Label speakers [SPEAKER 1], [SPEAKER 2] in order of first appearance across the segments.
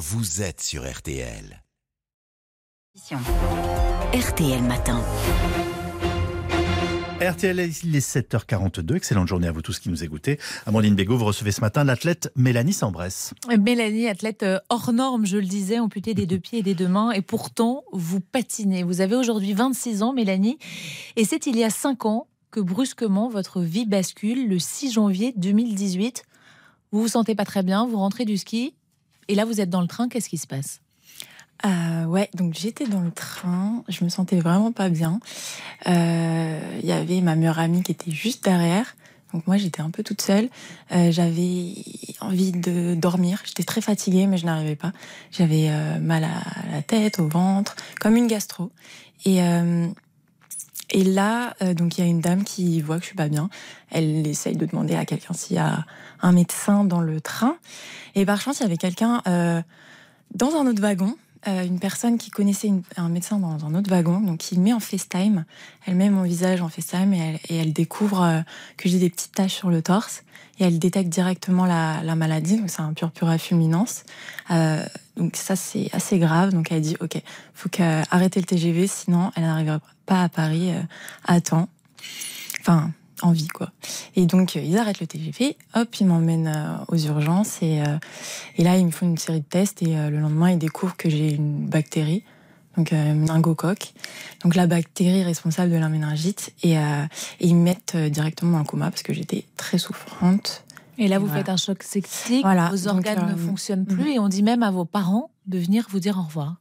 [SPEAKER 1] vous êtes sur RTL.
[SPEAKER 2] RTL Matin.
[SPEAKER 3] RTL, il est 7h42. Excellente journée à vous tous qui nous écoutez. Amandine Bégaud, vous recevez ce matin l'athlète Mélanie Sambresse.
[SPEAKER 4] Mélanie, athlète euh, hors norme, je le disais, amputée des deux pieds et des deux mains. Et pourtant, vous patinez. Vous avez aujourd'hui 26 ans, Mélanie. Et c'est il y a 5 ans que brusquement votre vie bascule le 6 janvier 2018. Vous vous sentez pas très bien, vous rentrez du ski. Et là, vous êtes dans le train. Qu'est-ce qui se passe?
[SPEAKER 5] Euh, ouais, donc j'étais dans le train, je me sentais vraiment pas bien. Il euh, y avait ma meilleure amie qui était juste derrière. Donc moi j'étais un peu toute seule. Euh, j'avais envie de dormir. J'étais très fatiguée mais je n'arrivais pas. J'avais mal à la tête, au ventre, comme une gastro. Et et là, donc il y a une dame qui voit que je suis pas bien. Elle essaye de demander à quelqu'un s'il y a un médecin dans le train. Et par chance, il y avait quelqu'un dans un autre wagon euh, une personne qui connaissait un médecin dans un autre wagon, donc qui met en FaceTime. Elle met mon visage en FaceTime et elle, et elle découvre euh, que j'ai des petites taches sur le torse et elle détecte directement la, la maladie. Donc c'est un purpura fulminance. Euh, donc ça c'est assez grave. Donc elle dit ok, faut qu'arrêter le TGV, sinon elle n'arrivera pas à Paris euh, à temps. Enfin, en vie quoi. Et donc euh, ils arrêtent le TGV, hop, ils m'emmènent euh, aux urgences et, euh, et là ils me font une série de tests et le lendemain ils découvrent que j'ai une bactérie, donc un méningocoque, donc la bactérie responsable de la méningite et, et ils me mettent directement dans le coma parce que j'étais très souffrante.
[SPEAKER 4] Et là, vous faites un choc septique, voilà. vos organes ne fonctionnent plus, mm. et on dit même à vos parents de venir vous dire au revoir.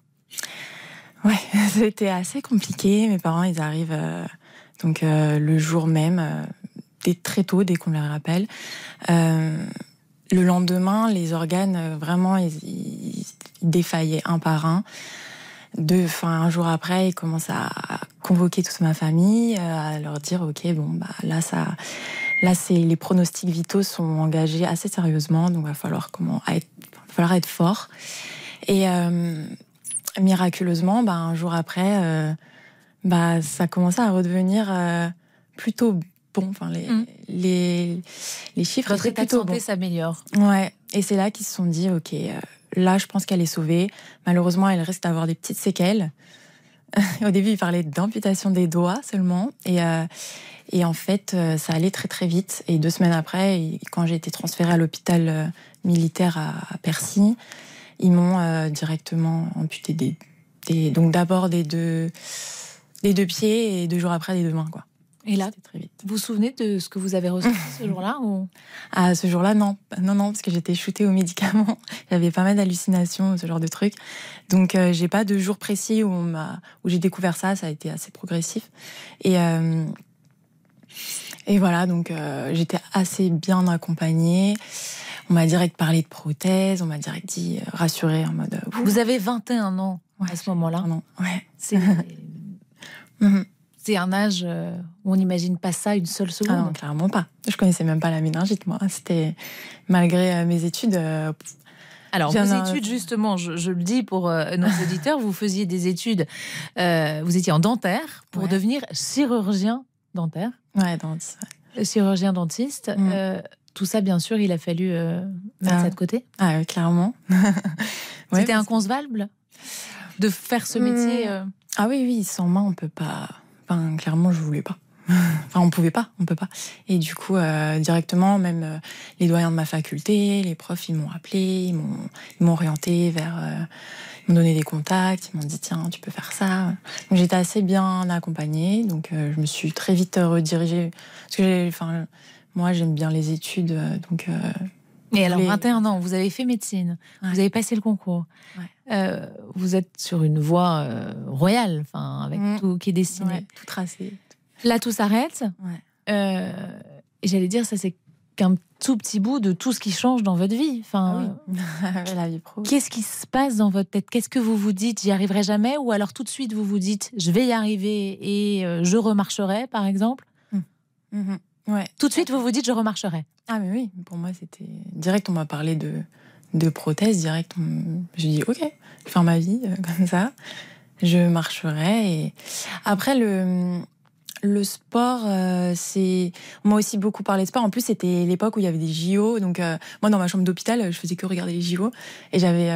[SPEAKER 5] Ouais, c'était assez compliqué. Mes parents, ils arrivent donc euh, le jour même, euh, dès très tôt, dès qu'on les rappelle. Euh, le lendemain, les organes vraiment ils, défaillaient un par un. Deux, enfin un jour après, ils commencent à convoquer toute ma famille, à leur dire ok bon bah là ça, là c'est les pronostics vitaux sont engagés assez sérieusement, donc va falloir comment va falloir être fort. Et miraculeusement, bah, un jour après, bah, ça commençait à redevenir euh, plutôt bon. Enfin, les, mm. les, les, chiffres
[SPEAKER 4] Votre état de santé s'améliore.
[SPEAKER 5] Ouais. Et c'est là qu'ils se sont dit, OK, euh, là, je pense qu'elle est sauvée. Malheureusement, elle risque d'avoir des petites séquelles. Au début, ils parlaient d'amputation des doigts seulement. Et, euh, et en fait, ça allait très très vite. Et deux semaines après, quand j'ai été transférée à l'hôpital militaire à, à Percy, ils m'ont directement amputé des, des donc d'abord des deux des deux pieds et deux jours après des deux mains, quoi.
[SPEAKER 4] Et là, très vite. Vous vous souvenez de ce que vous avez reçu ce jour-là ou...
[SPEAKER 5] Ah, ce jour-là, non. Non, non, parce que j'étais shootée aux médicaments. J'avais pas mal d'hallucinations, ce genre de trucs. Donc, euh, j'ai pas de jour précis où, on où j'ai découvert ça. Ça a été assez progressif. Et, euh, et voilà, donc euh, j'étais assez bien accompagnée. On m'a direct parlé de prothèses, on m'a direct dit euh, rassurée en mode.
[SPEAKER 4] Vous avez 21 ans à ce moment-là.
[SPEAKER 5] Non, ouais.
[SPEAKER 4] C'est Mhm. C'est un âge euh, où on n'imagine pas ça une seule seconde.
[SPEAKER 5] Ah non, clairement pas. Je connaissais même pas la méningite, moi. C'était malgré euh, mes études. Euh,
[SPEAKER 4] alors, vos études, justement, je, le dis pour nos auditeurs, vous faisiez des études, vous étiez en dentaire pour devenir chirurgien dentaire.
[SPEAKER 5] Ouais, dentiste.
[SPEAKER 4] Chirurgien dentiste. Mm. tout ça, bien sûr, il a fallu mettre ah. ça de côté.
[SPEAKER 5] Ah, clairement.
[SPEAKER 4] C'était inconcevable de faire ce métier mm.
[SPEAKER 5] Ah oui, oui, sans main, on peut pas. Enfin, clairement, je voulais pas. Enfin, on pouvait pas, on peut pas. Et du coup, euh, directement, même euh, les doyens de ma faculté, les profs, ils m'ont appelé, ils m'ont, orienté vers, euh, ils m'ont donné des contacts, ils m'ont dit tiens, tu peux faire ça. Donc j'étais assez bien accompagnée, donc euh, je me suis très vite redirigée parce que j'ai, enfin, moi j'aime bien les études, donc
[SPEAKER 4] et alors, 21 ans, vous avez fait médecine, vous avez passé le concours. Euh, vous êtes sur une voie euh, royale, enfin, avec mm. tout qui est dessiné.
[SPEAKER 5] tout tracé.
[SPEAKER 4] Là, tout s'arrête. Euh, et j'allais dire, ça, c'est qu'un tout petit bout de tout ce qui change dans votre vie. Enfin,
[SPEAKER 5] ah la vie pro.
[SPEAKER 4] Qu'est-ce qui se passe dans votre tête? Qu'est-ce que vous vous dites? J'y arriverai jamais? Ou alors tout de suite, vous vous dites, je vais y arriver et je remarcherai, par exemple?
[SPEAKER 5] Mmh. Mmh. Ouais.
[SPEAKER 4] Tout de suite, vous vous dites, je remarcherai.
[SPEAKER 5] Ah, mais oui, pour moi, c'était. Direct, on m'a parlé de, de prothèses, direct. On... Je dis, ok, je vais faire ma vie euh, comme ça. Je marcherai. Et... Après, le. Le sport, euh, c'est. On m'a aussi beaucoup parlé de sport. En plus, c'était l'époque où il y avait des JO. Donc, euh, moi, dans ma chambre d'hôpital, je faisais que regarder les JO. Et j'avais.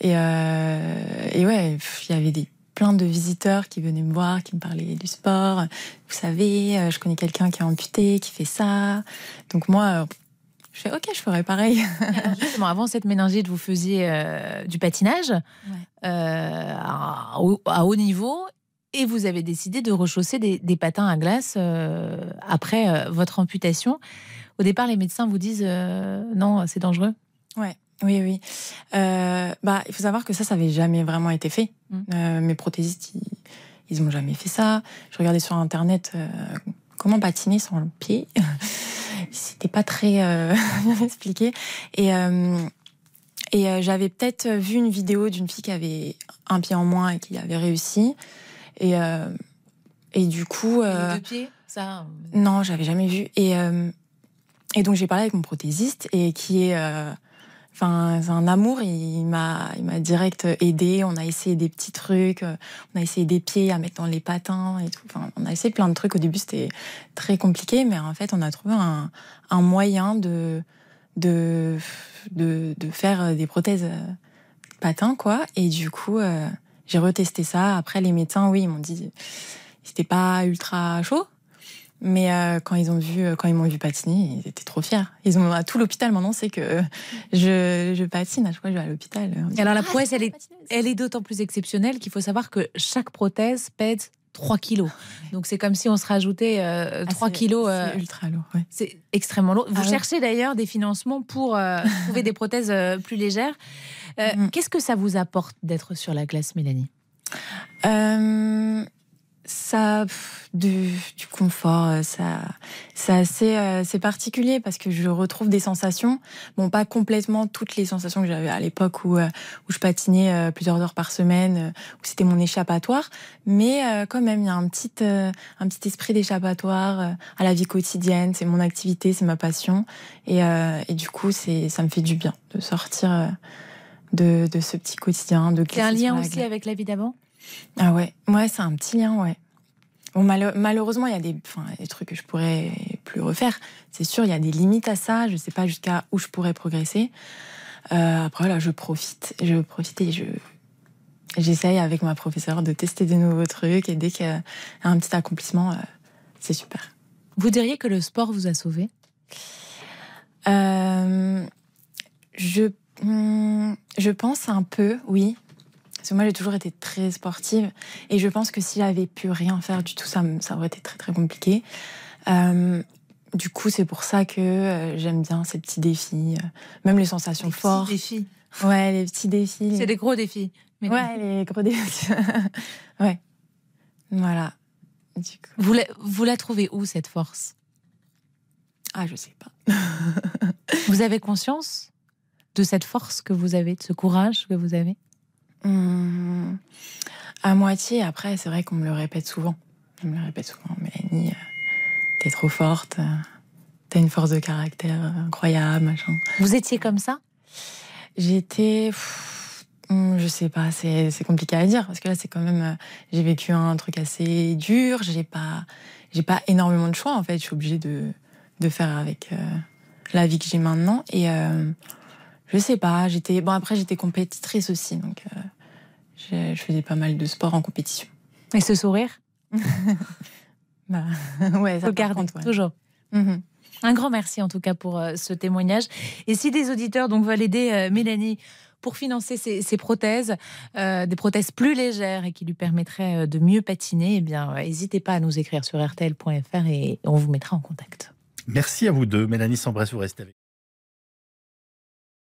[SPEAKER 5] Et, et ouais, il y avait des plein de visiteurs qui venaient me voir, qui me parlaient du sport. Vous savez, je connais quelqu'un qui est amputé, qui fait ça. Donc moi, je fais OK, je ferai pareil.
[SPEAKER 4] justement, avant cette méningite, vous faisiez du patinage à, haut niveau et vous avez décidé de rechausser des, patins à glace après votre amputation. Au départ, les médecins vous disent non, c'est dangereux.
[SPEAKER 5] Ouais. Oui, oui. Euh, bah, il faut savoir que ça, ça n'avait jamais vraiment été fait. Mm. Euh, mes prothésistes, ils, n'ont jamais fait ça. Je regardais sur Internet euh, comment patiner sans le pied. C'était pas très bien expliqué. Et, et j'avais peut-être vu une vidéo d'une fille qui avait un pied en moins et qui avait réussi. Et, et du coup.
[SPEAKER 4] deux pieds, ça
[SPEAKER 5] Non, j'avais jamais vu. Et, et donc j'ai parlé avec mon prothésiste et qui est Enfin, un amour. Il m'a, il m'a direct aidé. On a essayé des petits trucs. On a essayé des pieds à mettre dans les patins et tout. Enfin, on a essayé plein de trucs. Au début, c'était très compliqué, mais en fait, on a trouvé un, un moyen de, de, de, de, faire des prothèses patins, quoi. Et du coup, euh, j'ai retesté ça. Après, les médecins, oui, ils m'ont dit, c'était pas ultra chaud, mais euh, quand ils ont vu, euh, quand ils m'ont vu patiner, ils étaient trop fiers. Ils ont à tout l'hôpital maintenant, c'est que je, je patine. À chaque fois, je vais à l'hôpital.
[SPEAKER 4] Alors la prouesse, elle est, elle est d'autant plus exceptionnelle qu'il faut savoir que chaque prothèse pèse 3 kilos. Donc c'est comme si on se rajoutait 3 euh, ah, kilos.
[SPEAKER 5] c'est ultra lourd.
[SPEAKER 4] C'est extrêmement lourd. Vous ah cherchez d'ailleurs des financements pour trouver des prothèses plus légères. Mm. Qu'est-ce que ça vous apporte d'être sur la glace, Mélanie?
[SPEAKER 5] Ça du, du, confort euh, ça c'est assez euh, c'est particulier parce que je retrouve des sensations. Bon pas complètement toutes les sensations que j'avais à l'époque où euh, où je patinais plusieurs heures par semaine où c'était mon échappatoire. Mais quand même il y a un petit un petit esprit d'échappatoire à la vie quotidienne. C'est mon activité c'est ma passion. Et, et du coup c'est ça me fait du bien de sortir de, de ce petit quotidien de
[SPEAKER 4] c'est un lien aussi avec la vie d'avant?
[SPEAKER 5] Ah ouais, ouais, c'est un petit lien, ouais. Bon, malheureusement, il y a des, des trucs que je pourrais plus refaire. C'est sûr, il y a des limites à ça. Je ne sais pas jusqu'à où je pourrais progresser. Euh, après, là, je profite. Je profite et je, j'essaye avec ma professeure de tester des nouveaux trucs. Et dès qu'il y a un petit accomplissement, euh, c'est super.
[SPEAKER 4] Vous diriez que le sport vous a sauvé?
[SPEAKER 5] Euh, je, hmm, je pense un peu, oui. Parce que moi, j'ai toujours été très sportive. Et je pense que si j'avais pu rien faire du tout, ça, ça aurait été très, très compliqué. Euh, du coup, c'est pour ça que euh, j'aime bien ces petits défis, euh, même les sensations les fortes.
[SPEAKER 4] Petits défis.
[SPEAKER 5] Ouais, les petits défis.
[SPEAKER 4] C'est des gros défis.
[SPEAKER 5] Mais ouais, les gros défis. ouais. Voilà.
[SPEAKER 4] Du coup. Vous, la, vous la trouvez où, cette force?
[SPEAKER 5] Ah, je sais pas.
[SPEAKER 4] vous avez conscience de cette force que vous avez, de ce courage que vous avez?
[SPEAKER 5] Hum, à moitié. Après, c'est vrai qu'on me le répète souvent. On me le répète souvent. Mélanie, euh, t'es trop forte. Euh, t'as une force de caractère incroyable, machin.
[SPEAKER 4] Vous étiez comme ça?
[SPEAKER 5] J'étais. Hum, je sais pas, c'est compliqué à dire parce que là, c'est quand même. Euh, j'ai vécu un truc assez dur. J'ai pas, j'ai pas énormément de choix en fait. Je suis obligée de, de faire avec la vie que j'ai maintenant et je sais pas. J'étais bon après j'étais compétitrice aussi, donc euh, je, faisais pas mal de sport en compétition.
[SPEAKER 4] Et ce sourire
[SPEAKER 5] Bah ouais, ça
[SPEAKER 4] Faut toujours. Mhm. Un grand merci en tout cas pour euh, ce témoignage. Et si des auditeurs donc veulent aider euh, Mélanie pour financer ses, prothèses, des prothèses plus légères et qui lui permettraient de mieux patiner, eh bien, n'hésitez pas à nous écrire sur rtl.fr et on vous mettra en contact.
[SPEAKER 3] Merci à vous deux. Mélanie Sambrès, vous restez avec